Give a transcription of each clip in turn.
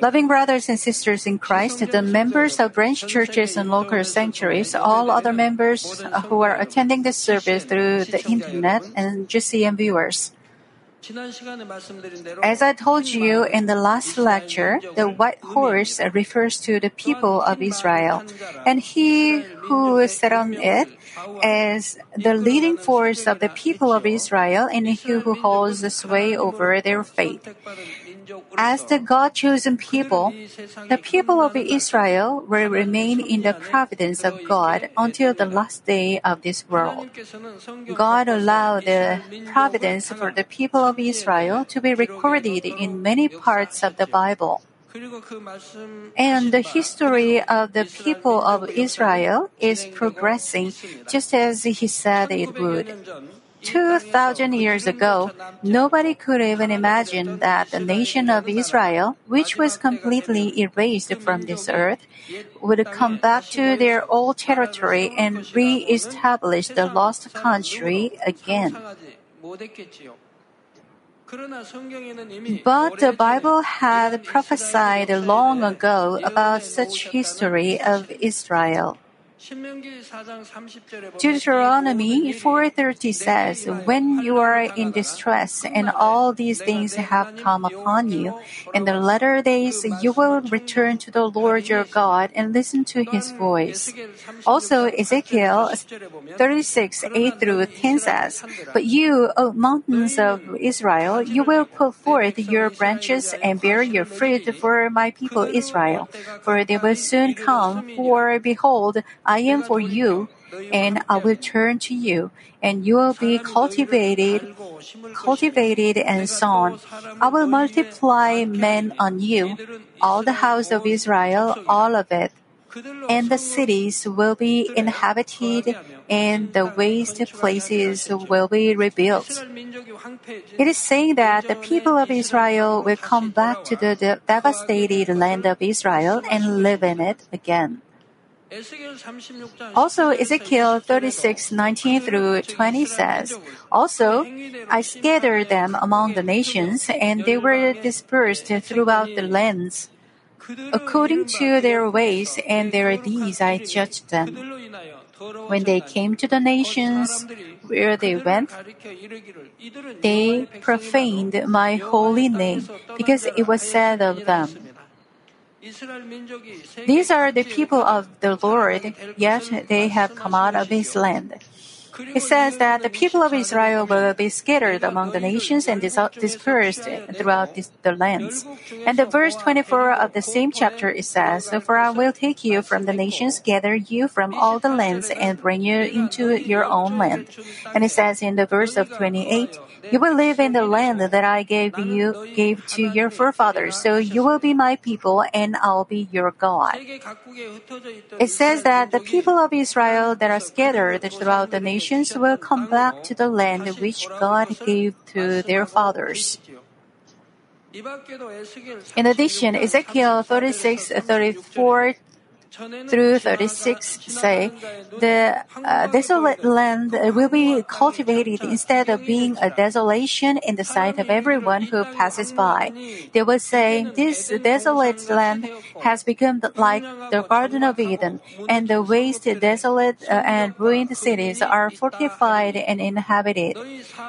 Loving brothers and sisters in Christ, the members of branch churches and local sanctuaries, all other members uh, who are attending this service through the internet, and GCN viewers. As I told you in the last lecture, the white horse refers to the people of Israel, and he who sat on it as the leading force of the people of Israel and he who holds the sway over their faith? As the God chosen people, the people of Israel will remain in the providence of God until the last day of this world. God allowed the providence for the people of Israel to be recorded in many parts of the Bible. And the history of the people of Israel is progressing just as he said it would. 2,000 years ago, nobody could even imagine that the nation of Israel, which was completely erased from this earth, would come back to their old territory and re establish the lost country again. But the Bible had prophesied long ago about such history of Israel. Deuteronomy 4:30 says, "When you are in distress and all these things have come upon you, in the latter days you will return to the Lord your God and listen to his voice." Also Ezekiel 36:8 through 10 says, But you, O mountains of Israel, you will put forth your branches and bear your fruit for my people Israel, for they will soon come, for behold, I am for you, and I will turn to you, and you will be cultivated, cultivated and sown. I will multiply men on you, all the house of Israel, all of it. And the cities will be inhabited, and the waste places will be rebuilt. It is saying that the people of Israel will come back to the devastated land of Israel and live in it again. Also, Ezekiel 36, 19 through 20 says, Also, I scattered them among the nations, and they were dispersed throughout the lands. According to their ways and their deeds, I judged them. When they came to the nations where they went, they profaned my holy name, because it was said of them, these are the people of the Lord, yet they have come out of his land. He says that the people of Israel will be scattered among the nations and dispersed throughout the lands. And the verse 24 of the same chapter it says, For I will take you from the nations, gather you from all the lands, and bring you into your own land. And it says in the verse of 28, You will live in the land that I gave you gave to your forefathers, so you will be my people, and I'll be your God. It says that the people of Israel that are scattered throughout the nations nations will come back to the land which God gave to their fathers. In addition, Ezekiel 36 34 through 36 say, the uh, desolate land will be cultivated instead of being a desolation in the sight of everyone who passes by. They will say, this desolate land has become like the Garden of Eden, and the waste, desolate, uh, and ruined cities are fortified and inhabited.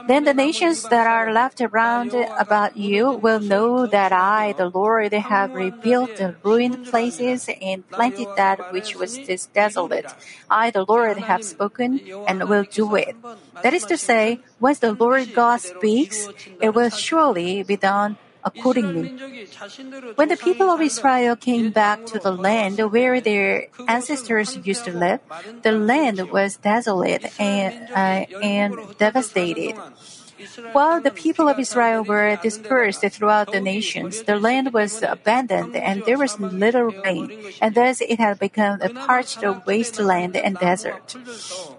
Then the nations that are left around about you will know that I, the Lord, have rebuilt the ruined places and planted that which was this desolate. I, the Lord, have spoken and will do it. That is to say, once the Lord God speaks, it will surely be done accordingly. When the people of Israel came back to the land where their ancestors used to live, the land was desolate and, uh, and devastated. While the people of Israel were dispersed throughout the nations, the land was abandoned and there was little rain, and thus it had become a parched wasteland and desert.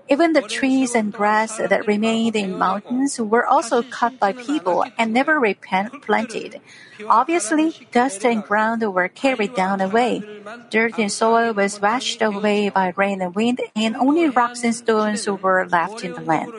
Even the trees and grass that remained in mountains were also cut by people and never replanted. Obviously, dust and ground were carried down away. Dirt and soil was washed away by rain and wind, and only rocks and stones were left in the land.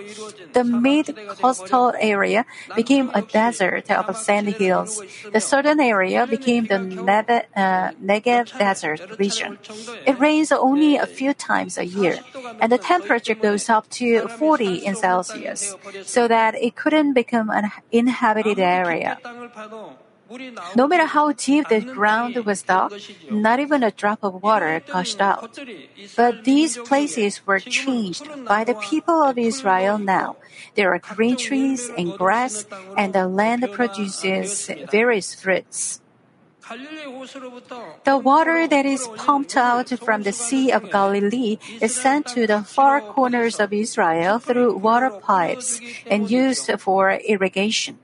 The mid-coastal area became a desert of sandy hills. The southern area became the Negev, uh, Negev desert region. It rains only a few times a year, and the temperature goes up to 40 in Celsius, so that it couldn't become an inhabited area. No matter how deep the ground was dug, not even a drop of water gushed out. But these places were changed by the people of Israel now. There are green trees and grass, and the land produces various fruits. The water that is pumped out from the Sea of Galilee is sent to the far corners of Israel through water pipes and used for irrigation.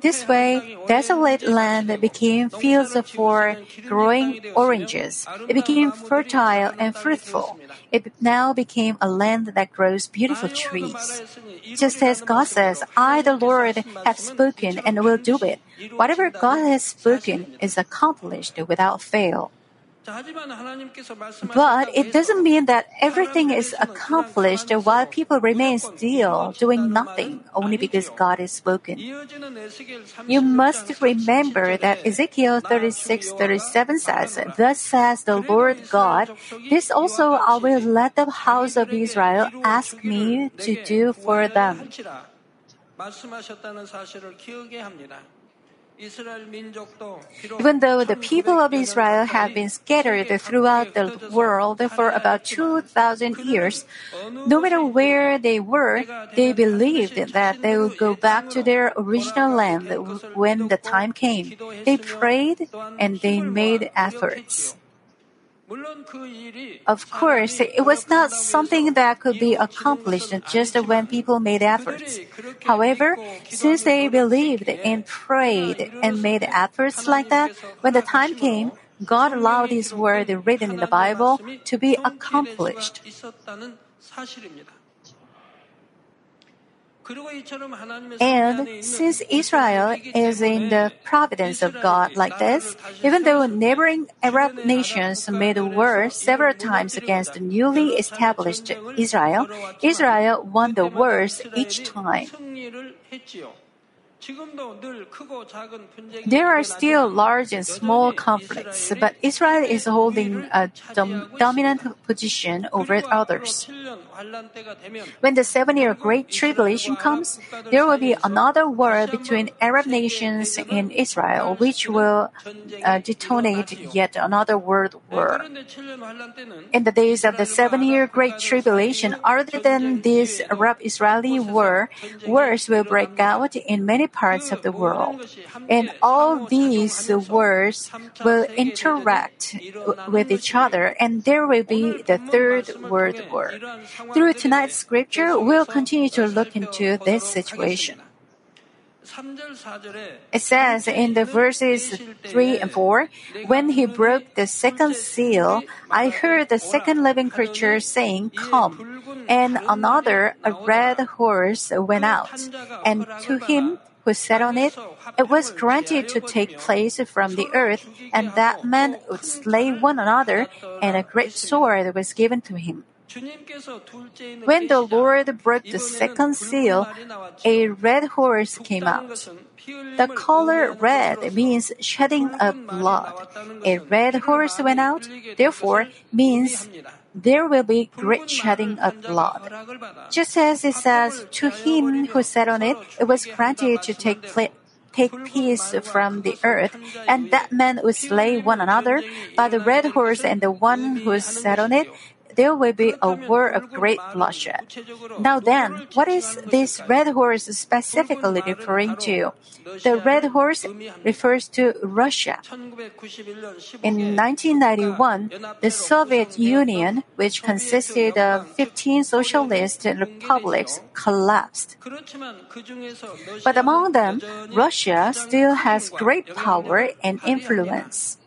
This way, desolate land became fields for growing oranges. It became fertile and fruitful. It now became a land that grows beautiful trees. Just as God says, I, the Lord, have spoken and will do it. Whatever God has spoken is accomplished without fail. But it doesn't mean that everything is accomplished while people remain still, doing nothing, only because God has spoken. You must remember that Ezekiel 36 37 says, Thus says the Lord God, this also I will let the house of Israel ask me to do for them. Even though the people of Israel have been scattered throughout the world for about 2,000 years, no matter where they were, they believed that they would go back to their original land when the time came. They prayed and they made efforts. Of course, it was not something that could be accomplished just when people made efforts. However, since they believed and prayed and made efforts like that, when the time came, God allowed His word written in the Bible to be accomplished. And since Israel is in the providence of God like this, even though neighboring Arab nations made war several times against the newly established Israel, Israel won the wars each time. There are still large and small conflicts, but Israel is holding a dom- dominant position over others. When the seven year Great Tribulation comes, there will be another war between Arab nations and Israel, which will uh, detonate yet another world war. In the days of the seven year Great Tribulation, other than this Arab Israeli war, wars will break out in many parts of the world. And all these wars will interact with each other, and there will be the third world war. Through tonight's scripture, we'll continue to look into this situation. It says in the verses 3 and 4, When he broke the second seal, I heard the second living creature saying, Come. And another, a red horse, went out. And to him who sat on it, it was granted to take place from the earth, and that man would slay one another, and a great sword was given to him. When the Lord broke the second seal, a red horse came out. The color red means shedding of blood. A red horse went out, therefore, means there will be great shedding of blood. Just as it says, to him who sat on it, it was granted to take place take peace from the earth, and that man would slay one another. By the red horse and the one who sat on it, there will be a war of great bloodshed. Now then, what is this red horse specifically referring to? The red horse refers to Russia. In 1991, the Soviet Union, which consisted of 15 socialist republics, collapsed. But among them, Russia still has great power and influence.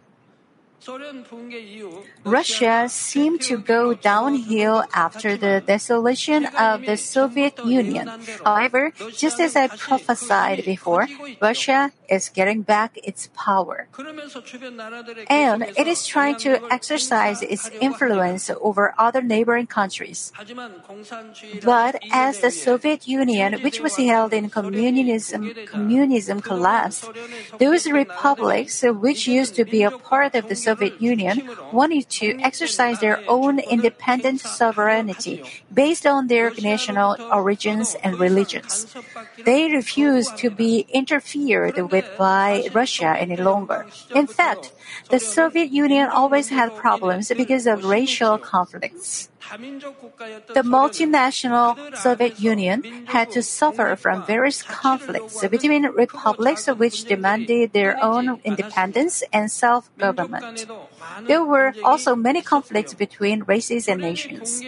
Russia seemed to go downhill after the dissolution of the Soviet Union. However, just as I prophesied before, Russia is getting back its power. And it is trying to exercise its influence over other neighboring countries. But as the Soviet Union, which was held in communism, communism collapsed, those republics uh, which used to be a part of the Soviet Union wanted to exercise their own independent sovereignty based on their national origins and religions. They refused to be interfered with by Russia any longer. In fact, the Soviet Union always had problems because of racial conflicts. The multinational Soviet Union had to suffer from various conflicts between republics which demanded their own independence and self-government. There were also many conflicts between races and nations.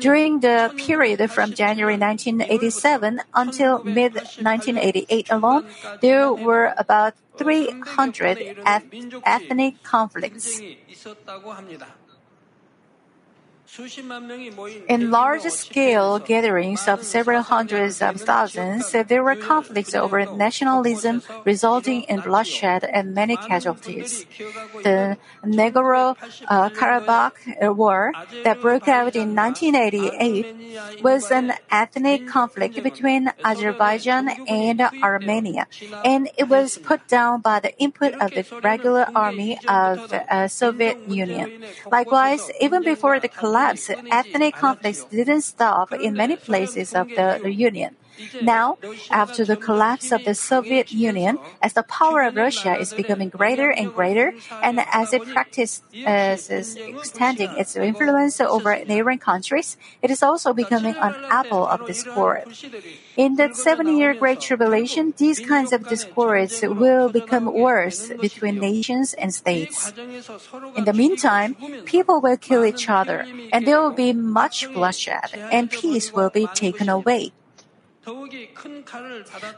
During the period from January 1987 until mid 1988 alone, there were about 300 ethnic conflicts. In large scale gatherings of several hundreds of thousands, there were conflicts over nationalism, resulting in bloodshed and many casualties. The Nagorno uh, Karabakh War that broke out in 1988 was an ethnic conflict between Azerbaijan and Armenia, and it was put down by the input of the regular army of the uh, Soviet Union. Likewise, even before the collapse collapse, ethnic conflicts didn't stop in many places of the, the Union. Now, after the collapse of the Soviet Union, as the power of Russia is becoming greater and greater, and as it practices extending its influence over neighboring countries, it is also becoming an apple of discord. In the seven-year Great Tribulation, these kinds of discords will become worse between nations and states. In the meantime, people will kill each other, and there will be much bloodshed, and peace will be taken away.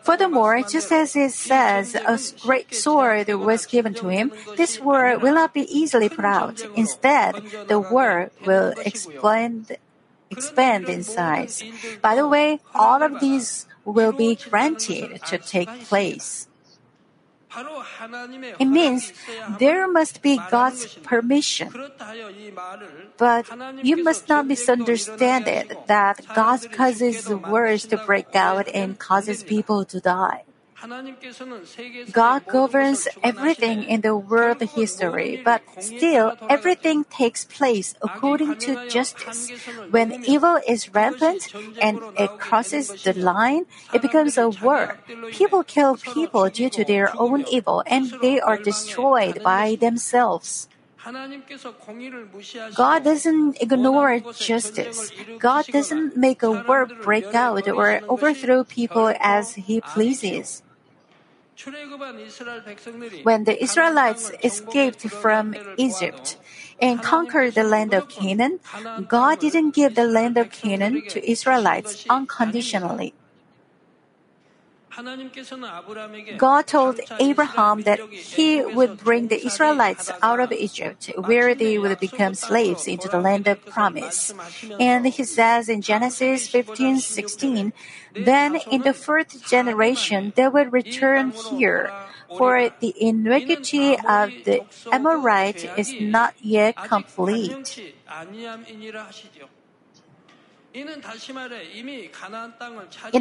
Furthermore, just as it says, a great sword was given to him, this war will not be easily put out. Instead, the war will expand, expand in size. By the way, all of these will be granted to take place. It means there must be God's permission. But you must not misunderstand it that God causes wars to break out and causes people to die. God governs everything in the world history, but still everything takes place according to justice. When evil is rampant and it crosses the line, it becomes a war. People kill people due to their own evil and they are destroyed by themselves. God doesn't ignore justice. God doesn't make a war break out or overthrow people as He pleases. When the Israelites escaped from Egypt and conquered the land of Canaan, God didn't give the land of Canaan to Israelites unconditionally. God told Abraham that he would bring the Israelites out of Egypt, where they would become slaves into the land of promise. And he says in Genesis 15:16, then in the fourth generation they will return here, for the iniquity of the Amorite is not yet complete. In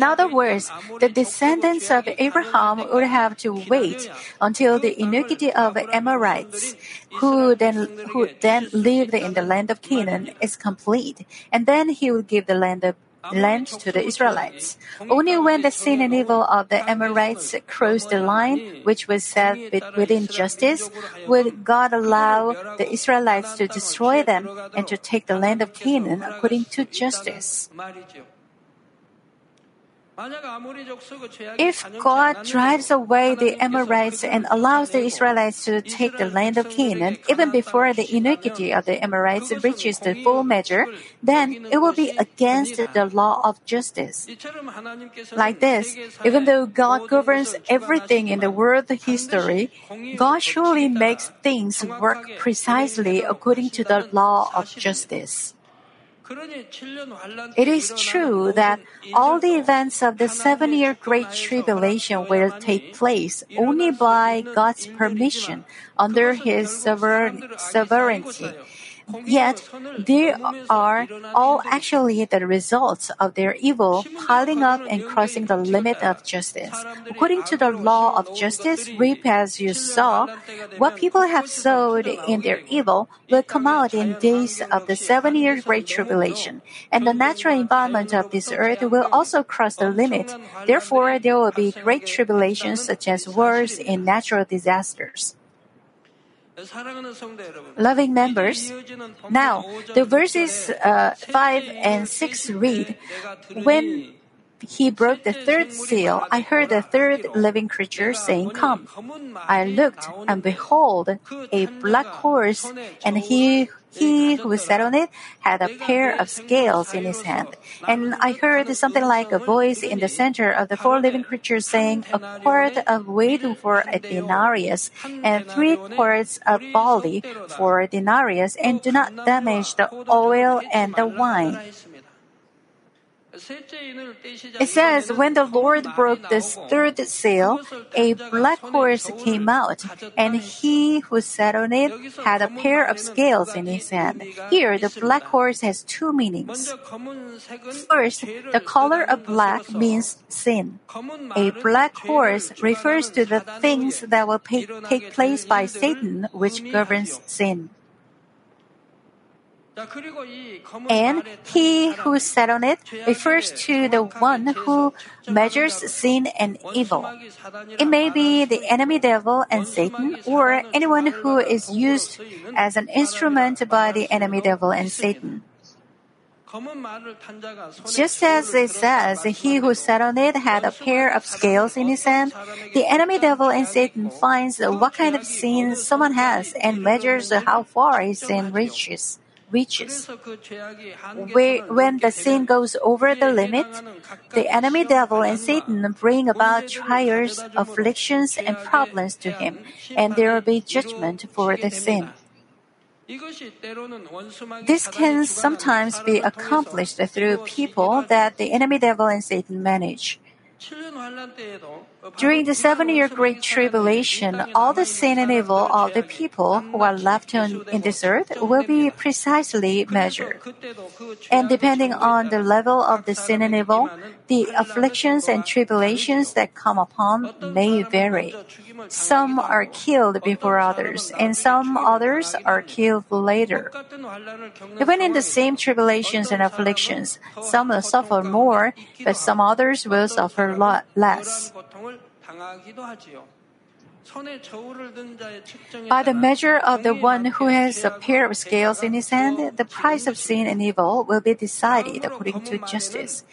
other words, the descendants of Abraham would have to wait until the iniquity of Amorites, who then who then lived in the land of Canaan, is complete, and then he will give the land of land to the Israelites. Only when the sin and evil of the Amorites crossed the line, which was set within justice, would God allow the Israelites to destroy them and to take the land of Canaan according to justice. If God drives away the Amorites and allows the Israelites to take the land of Canaan, even before the iniquity of the Amorites reaches the full measure, then it will be against the law of justice. Like this, even though God governs everything in the world history, God surely makes things work precisely according to the law of justice. It is true that all the events of the seven year Great Tribulation will take place only by God's permission under His sovereignty. Yet, they are all actually the results of their evil piling up and crossing the limit of justice. According to the law of justice, reap as you sow. What people have sowed in their evil will come out in days of the seven year great tribulation, and the natural environment of this earth will also cross the limit. Therefore, there will be great tribulations such as wars and natural disasters. Loving members, now the verses uh, 5 and 6 read, When he broke the third seal, I heard the third living creature saying, Come. I looked, and behold, a black horse, and he he who sat on it had a pair of scales in his hand. And I heard something like a voice in the center of the four living creatures saying, A quart of wheat for a denarius, and three quarts of barley for a denarius, and do not damage the oil and the wine. It says, when the Lord broke the third seal, a black horse came out, and he who sat on it had a pair of scales in his hand. Here, the black horse has two meanings. First, the color of black means sin. A black horse refers to the things that will take place by Satan, which governs sin. And he who sat on it refers to the one who measures sin and evil. It may be the enemy devil and Satan, or anyone who is used as an instrument by the enemy devil and Satan. Just as it says, he who sat on it had a pair of scales in his hand, the enemy devil and Satan finds what kind of sin someone has and measures how far his sin reaches reaches. When the sin goes over the limit, the enemy devil and Satan bring about trials, afflictions, and problems to him, and there will be judgment for the sin. This can sometimes be accomplished through people that the enemy devil and Satan manage. During the seven year Great Tribulation, all the sin and evil of the people who are left on, in this earth will be precisely measured. And depending on the level of the sin and evil, the afflictions and tribulations that come upon may vary. Some are killed before others, and some others are killed later. Even in the same tribulations and afflictions, some will suffer more, but some others will suffer less. By the measure of the one who has a pair of scales in his hand, the price of sin and evil will be decided according to justice.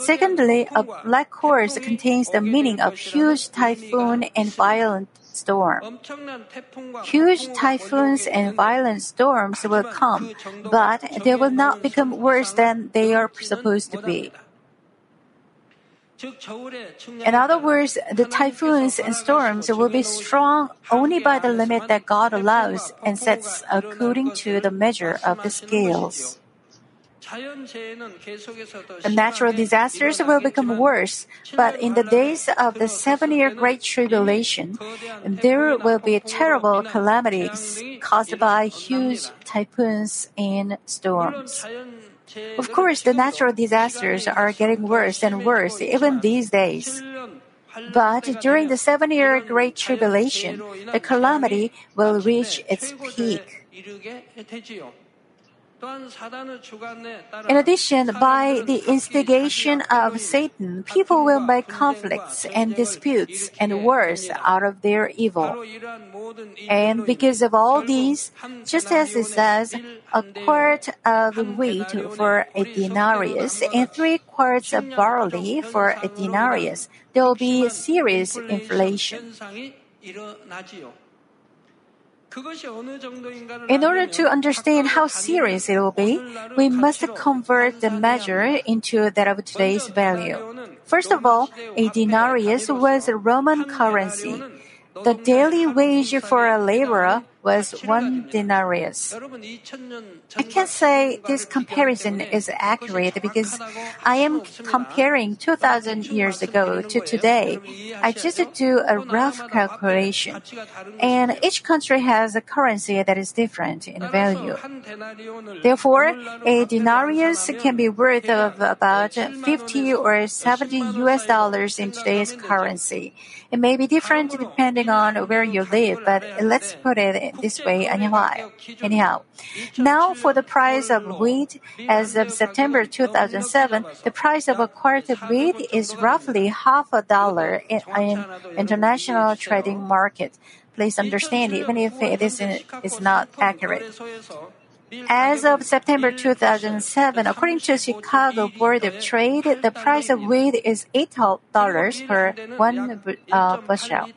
Secondly, a black horse contains the meaning of huge typhoon and violent storm. Huge typhoons and violent storms will come, but they will not become worse than they are supposed to be. In other words, the typhoons and storms will be strong only by the limit that God allows and sets according to the measure of the scales. The natural disasters will become worse, but in the days of the seven year Great Tribulation, there will be terrible calamities caused by huge typhoons and storms. Of course, the natural disasters are getting worse and worse even these days. But during the seven year Great Tribulation, the calamity will reach its peak. In addition, by the instigation of Satan, people will make conflicts and disputes and wars out of their evil. And because of all these, just as it says, a quart of wheat for a denarius and three quarts of barley for a denarius, there will be serious inflation. In order to understand how serious it will be, we must convert the measure into that of today's value. First of all, a denarius was a Roman currency. The daily wage for a laborer was one denarius. I can't say this comparison is accurate because I am comparing 2000 years ago to today. I just do a rough calculation. And each country has a currency that is different in value. Therefore, a denarius can be worth of about 50 or 70 US dollars in today's currency. It may be different depending on where you live, but let's put it this way anyhow. Anyhow, now for the price of wheat as of September 2007, the price of a quart of wheat is roughly half a dollar in, in international trading market. Please understand, even if it is, is not accurate. As of September 2007, according to Chicago Board of Trade, the price of wheat is $8 per one uh, bushel.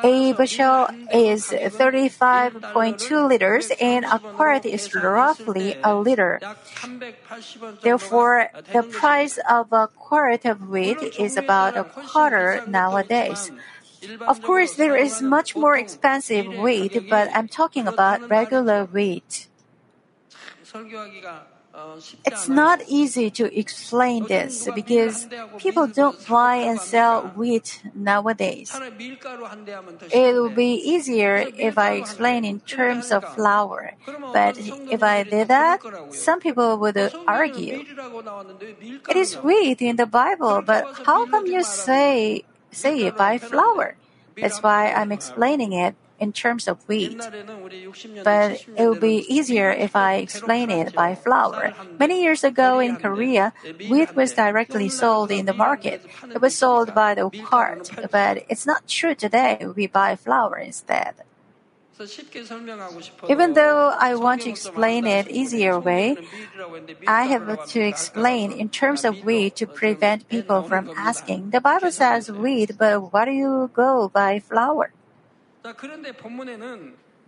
A bushel is 35.2 liters and a quart is roughly a liter. Therefore, the price of a quart of wheat is about a quarter nowadays. Of course, there is much more expensive wheat, but I'm talking about regular wheat. It's not easy to explain this because people don't buy and sell wheat nowadays. It would be easier if I explain in terms of flour, but if I did that, some people would argue. It is wheat in the Bible, but how come you say say it by flour? That's why I'm explaining it in terms of wheat. But it would be easier if I explain it by flour. Many years ago in Korea, wheat was directly sold in the market. It was sold by the cart, but it's not true today. We buy flour instead. Even though I want to explain it easier way, I have to explain in terms of wheat to prevent people from asking. The Bible says wheat, but why do you go by flour?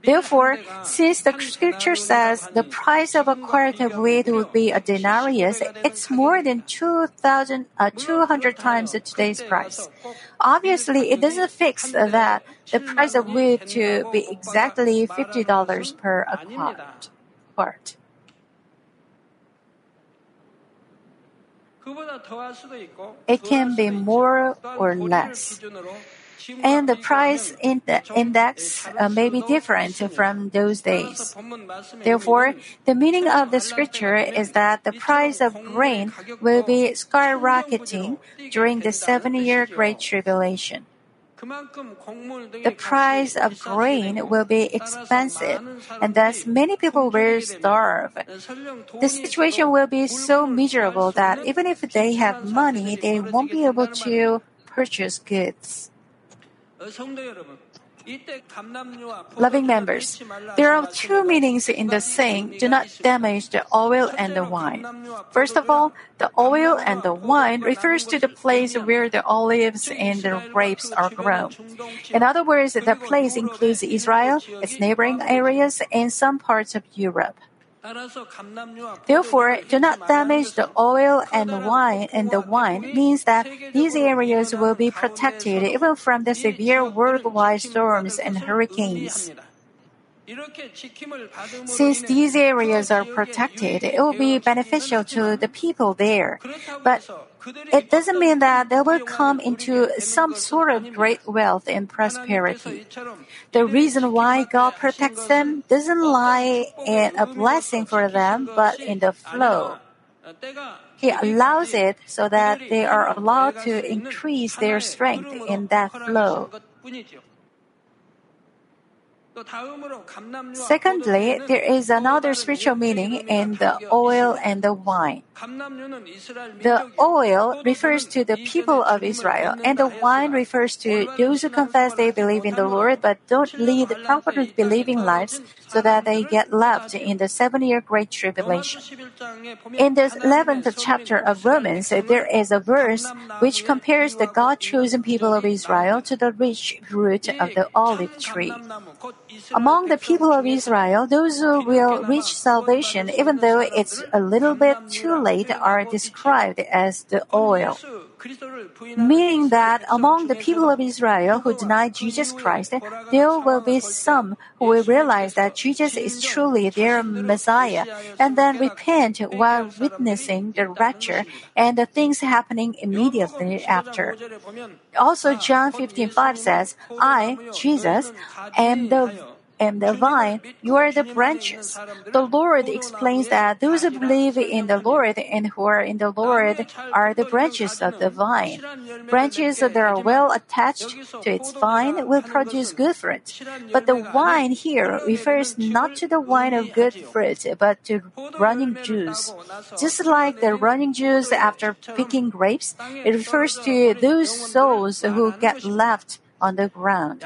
Therefore, since the scripture says the price of a quart of wheat would be a denarius, it's more than 2,000, uh, 200 times today's price. Obviously, it doesn't fix that the price of wheat to be exactly $50 per a quart. quart. It can be more or less and the price in the index uh, may be different from those days. Therefore, the meaning of the scripture is that the price of grain will be skyrocketing during the seven year Great Tribulation. The price of grain will be expensive, and thus many people will starve. The situation will be so miserable that even if they have money, they won't be able to purchase goods. Loving members, there are two meanings in the saying, do not damage the oil and the wine. First of all, the oil and the wine refers to the place where the olives and the grapes are grown. In other words, the place includes Israel, its neighboring areas, and some parts of Europe. Therefore, do not damage the oil and wine, and the wine means that these areas will be protected even from the severe worldwide storms and hurricanes. Since these areas are protected, it will be beneficial to the people there. But it doesn't mean that they will come into some sort of great wealth and prosperity. The reason why God protects them doesn't lie in a blessing for them, but in the flow. He allows it so that they are allowed to increase their strength in that flow. Secondly, there is another spiritual meaning in the oil and the wine. The oil refers to the people of Israel, and the wine refers to those who confess they believe in the Lord but don't lead properly believing lives so that they get left in the seven year Great Tribulation. In the 11th chapter of Romans, there is a verse which compares the God chosen people of Israel to the rich fruit of the olive tree. Among the people of Israel, those who will reach salvation, even though it's a little bit too late, are described as the oil. Meaning that among the people of Israel who deny Jesus Christ, there will be some who will realize that Jesus is truly their Messiah and then repent while witnessing the rapture and the things happening immediately after. Also, John 15:5 says, "I, Jesus, am the am the vine, you are the branches. The Lord explains that those who believe in the Lord and who are in the Lord are the branches of the vine. Branches that are well attached to its vine will produce good fruit. But the wine here refers not to the wine of good fruit, but to running juice. Just like the running juice after picking grapes, it refers to those souls who get left on the ground.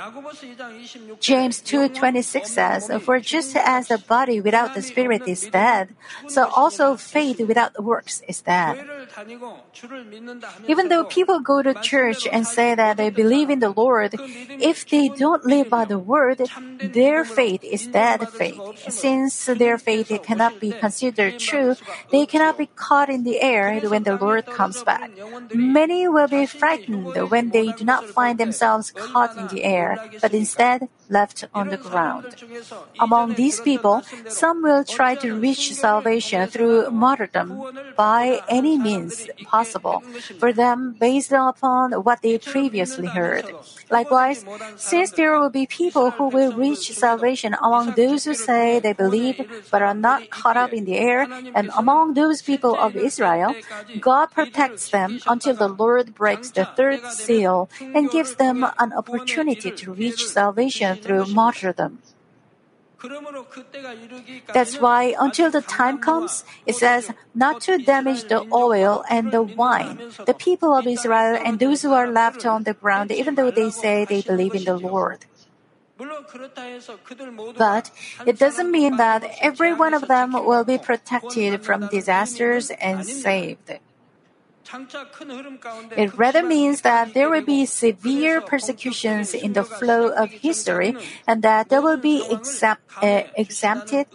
James 2:26 says, "For just as the body without the spirit is dead, so also faith without works is dead." Even though people go to church and say that they believe in the Lord, if they don't live by the word, their faith is dead faith. Since their faith cannot be considered true, they cannot be caught in the air when the Lord comes back. Many will be frightened when they do not find themselves caught in the air, but instead left on the ground. Among these people, some will try to reach salvation through martyrdom by any means possible for them based upon what they previously heard. Likewise, since there will be people who will reach salvation among those who say they believe but are not caught up in the air, and among those people of Israel, God protects them until the Lord breaks the third seal and gives them an opportunity to reach salvation through martyrdom. That's why until the time comes, it says not to damage the oil and the wine, the people of Israel and those who are left on the ground, even though they say they believe in the Lord. But it doesn't mean that every one of them will be protected from disasters and saved. It rather means that there will be severe persecutions in the flow of history and that they will be exempt, uh, exempted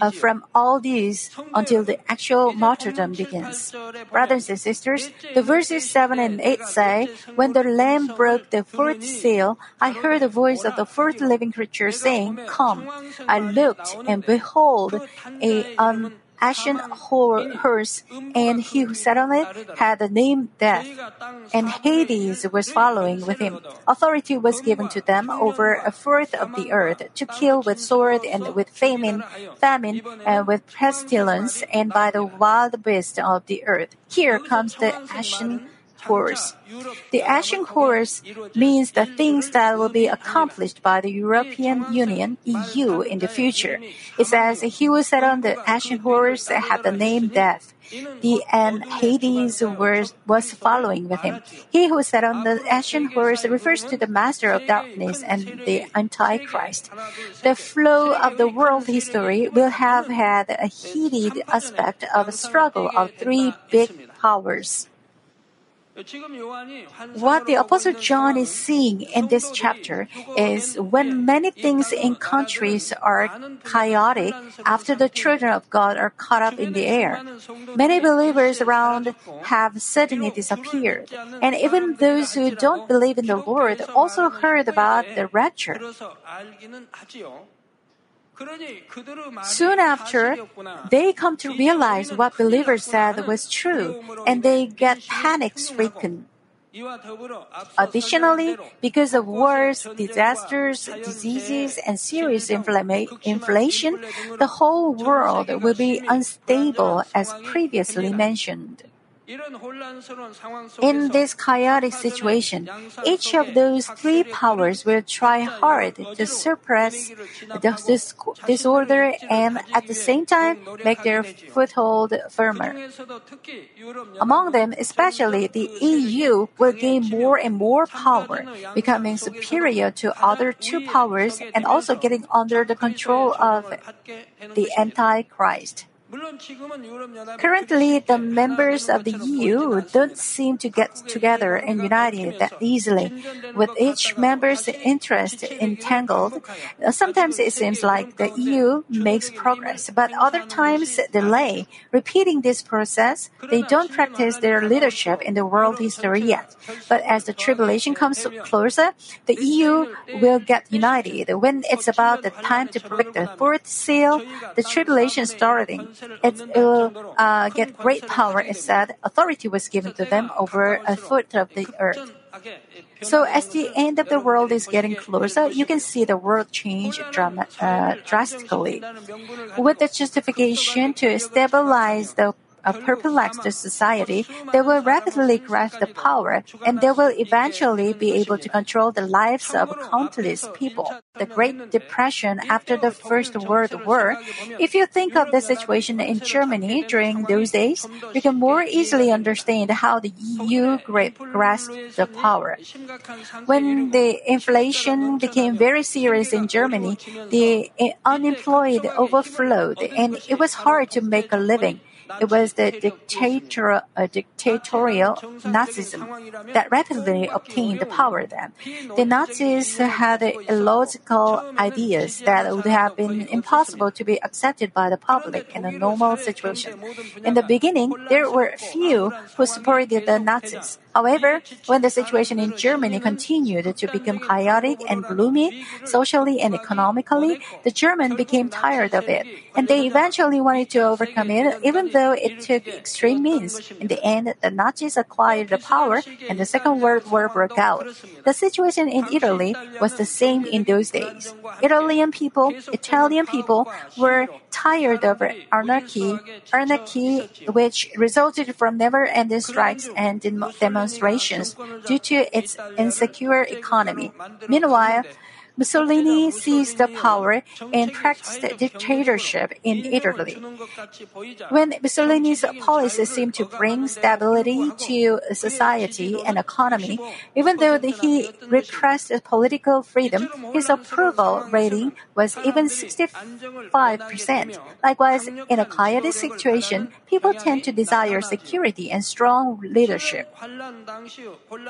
uh, from all these until the actual martyrdom begins. Brothers and sisters, the verses 7 and 8 say, When the Lamb broke the fourth seal, I heard the voice of the fourth living creature saying, Come. I looked, and behold, a un- ashen horse, and he who sat on it had the name Death. And Hades was following with him. Authority was given to them over a fourth of the earth to kill with sword and with famine, famine and with pestilence and by the wild beasts of the earth. Here comes the ashen horse. The ashen horse means the things that will be accomplished by the European Union, EU, in the future. It says, He who sat on the ashen horse had the name Death. The and Hades was, was following with him. He who sat on the ashen horse refers to the master of darkness and the Antichrist. The flow of the world history will have had a heated aspect of a struggle of three big powers. What the Apostle John is seeing in this chapter is when many things in countries are chaotic after the children of God are caught up in the air. Many believers around have suddenly disappeared, and even those who don't believe in the Lord also heard about the rapture. Soon after, they come to realize what believers said was true, and they get panic stricken. Additionally, because of wars, disasters, diseases, and serious inflama- inflation, the whole world will be unstable as previously mentioned. In this chaotic situation, each of those three powers will try hard to suppress the disorder and at the same time make their foothold firmer. Among them, especially the EU will gain more and more power, becoming superior to other two powers and also getting under the control of the Antichrist. Currently, the members of the EU don't seem to get together and united that easily. With each member's interest entangled, sometimes it seems like the EU makes progress, but other times delay. Repeating this process, they don't practice their leadership in the world history yet. But as the tribulation comes closer, the EU will get united. When it's about the time to break the fourth seal, the tribulation starting, it will uh, get great power. It said authority was given to them over a foot of the earth. So as the end of the world is getting closer, you can see the world change drama, uh, drastically. With the justification to stabilize the a perplexed society, they will rapidly grasp the power and they will eventually be able to control the lives of countless people. The Great Depression after the First World War, if you think of the situation in Germany during those days, you can more easily understand how the EU grasped the power. When the inflation became very serious in Germany, the eh, unemployed overflowed and it was hard to make a living. It was the dictator, uh, dictatorial Nazism that rapidly obtained the power then. The Nazis had illogical ideas that would have been impossible to be accepted by the public in a normal situation. In the beginning, there were few who supported the Nazis. However, when the situation in Germany continued to become chaotic and gloomy, socially and economically, the Germans became tired of it, and they eventually wanted to overcome it, even though it took extreme means. In the end, the Nazis acquired the power, and the Second World War broke out. The situation in Italy was the same in those days. Italian people, Italian people were tired of anarchy, anarchy which resulted from never-ending strikes and demonstrations due to its insecure economy. Meanwhile, Mussolini seized the power and practiced dictatorship in Italy. When Mussolini's policies seemed to bring stability to society and economy, even though he repressed political freedom, his approval rating was even 65%. Likewise, in a chaotic situation, people tend to desire security and strong leadership.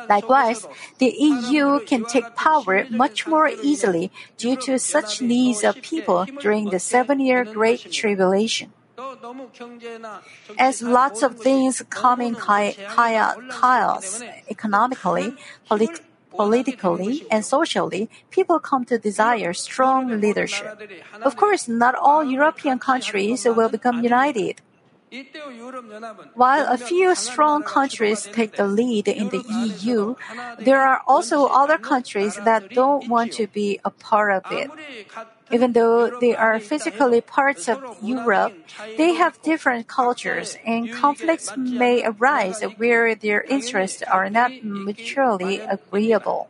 Likewise, the EU can take power much more easily due to such needs of people during the seven year Great Tribulation. As lots of things come in chaos economically, polit- politically, and socially, people come to desire strong leadership. Of course, not all European countries will become united. While a few strong countries take the lead in the EU, there are also other countries that don't want to be a part of it. Even though they are physically parts of Europe, they have different cultures and conflicts may arise where their interests are not mutually agreeable.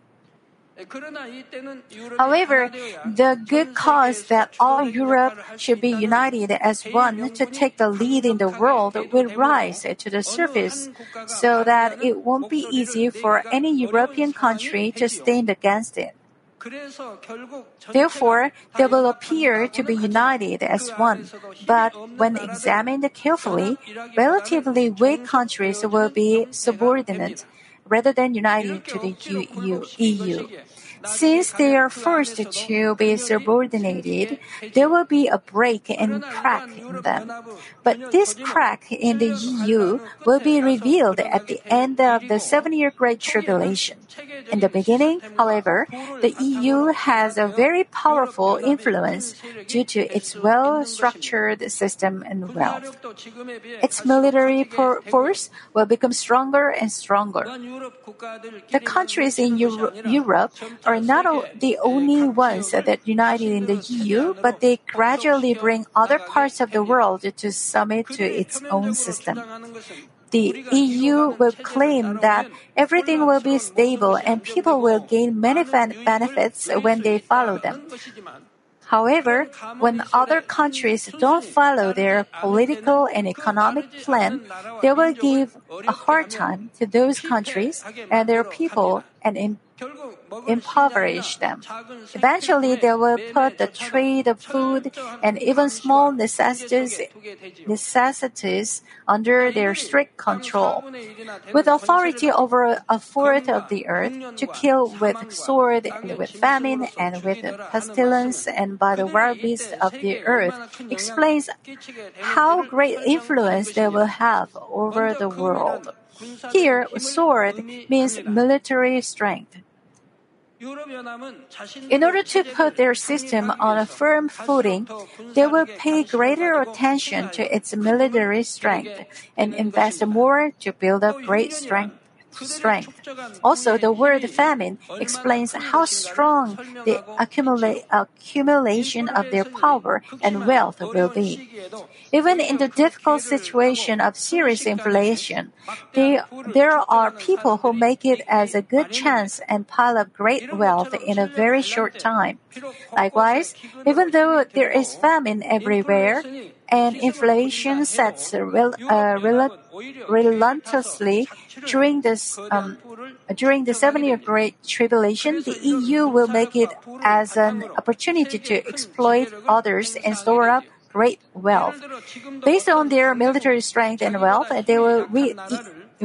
However, the good cause that all Europe should be united as one to take the lead in the world will rise to the surface so that it won't be easy for any European country to stand against it. Therefore, they will appear to be united as one, but when examined carefully, relatively weak countries will be subordinate rather than uniting to the EU. Since they are forced to be subordinated, there will be a break and crack in them. But this crack in the EU will be revealed at the end of the seven year Great Tribulation. In the beginning, however, the EU has a very powerful influence due to its well structured system and wealth. Its military force will become stronger and stronger. The countries in Euro- Europe are not the only ones that united in the EU, but they gradually bring other parts of the world to submit to its own system. the EU will claim that everything will be stable and people will gain many benefits when they follow them. However, when other countries don't follow their political and economic plan, they will give a hard time to those countries and their people and impoverish them. Eventually, they will put the trade of food and even small necessities, necessities under their strict control. With authority over a fourth of the earth, to kill with sword, and with famine, and with pestilence, and by the wild beasts of the earth, explains how great influence they will have over the world. Here, sword means military strength. In order to put their system on a firm footing, they will pay greater attention to its military strength and invest more to build up great strength strength. Also, the word famine explains how strong the accumula- accumulation of their power and wealth will be. Even in the difficult situation of serious inflation, they, there are people who make it as a good chance and pile up great wealth in a very short time. Likewise, even though there is famine everywhere, and inflation sets rel- uh, rel- relentlessly during this um, during the seven-year Great Tribulation, the EU will make it as an opportunity to exploit others and store up great wealth. Based on their military strength and wealth, they will re-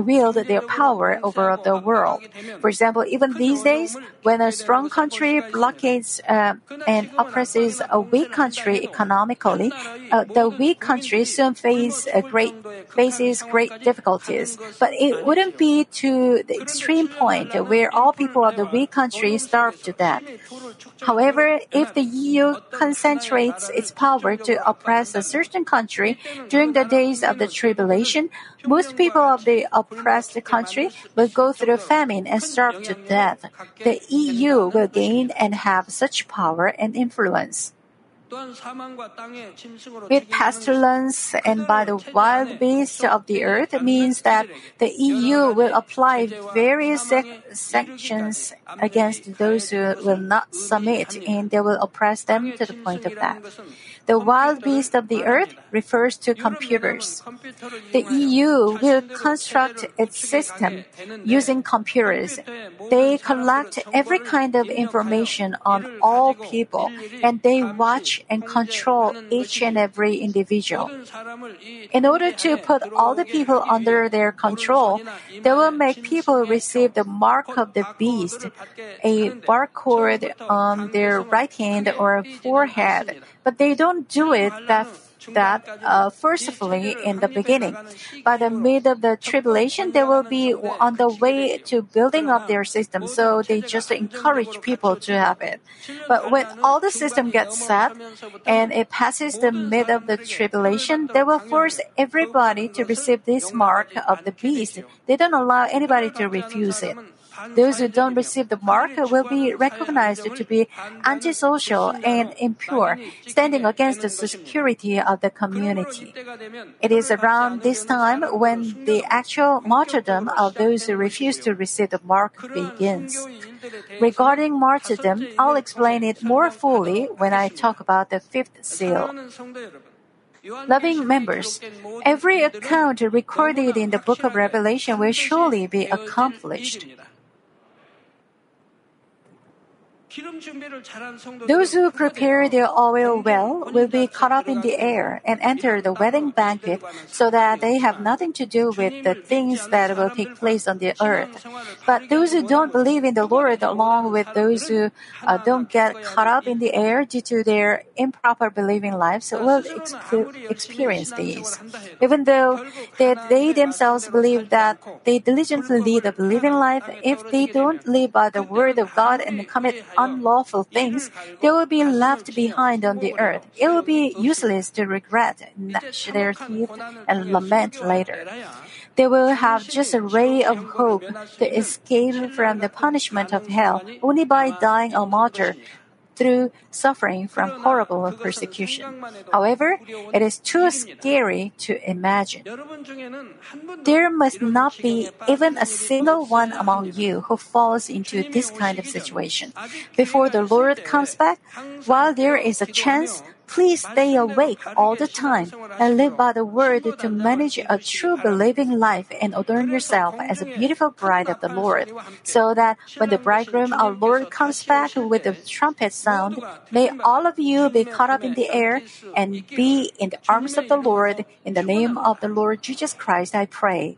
wield their power over the world. For example, even these days, when a strong country blockades uh, and oppresses a weak country economically, uh, the weak country soon face great faces great difficulties. But it wouldn't be to the extreme point where all people of the weak country starve to death. However, if the EU concentrates its power to oppress a certain country during the days of the tribulation, most people of the oppressed country will go through famine and starve to death. The EU will gain and have such power and influence. With pestilence and by the wild beasts of the earth means that the EU will apply various sanctions against those who will not submit and they will oppress them to the point of death. The wild beast of the earth refers to computers. The EU will construct its system using computers. They collect every kind of information on all people and they watch and control each and every individual. In order to put all the people under their control, they will make people receive the mark of the beast, a barcode on their right hand or forehead but they don't do it that that uh, forcefully in the beginning. By the mid of the tribulation, they will be on the way to building up their system, so they just encourage people to have it. But when all the system gets set and it passes the mid of the tribulation, they will force everybody to receive this mark of the beast. They don't allow anybody to refuse it. Those who don't receive the mark will be recognized to be antisocial and impure, standing against the security of the community. It is around this time when the actual martyrdom of those who refuse to receive the mark begins. Regarding martyrdom, I'll explain it more fully when I talk about the fifth seal. Loving members, every account recorded in the book of Revelation will surely be accomplished. Those who prepare their oil well will be caught up in the air and enter the wedding banquet so that they have nothing to do with the things that will take place on the earth. But those who don't believe in the Lord, along with those who uh, don't get caught up in the air due to their improper believing lives, will experience these. Even though they, they themselves believe that they diligently lead a believing life, if they don't live by the word of God and commit unlawful things, they will be left behind on the earth. It will be useless to regret, gnash their teeth, and lament later. They will have just a ray of hope to escape from the punishment of hell only by dying a martyr through suffering from horrible persecution. However, it is too scary to imagine. There must not be even a single one among you who falls into this kind of situation. Before the Lord comes back, while there is a chance, Please stay awake all the time and live by the word to manage a true believing life and adorn yourself as a beautiful bride of the Lord, so that when the bridegroom our Lord comes back with the trumpet sound, may all of you be caught up in the air and be in the arms of the Lord. In the name of the Lord Jesus Christ, I pray.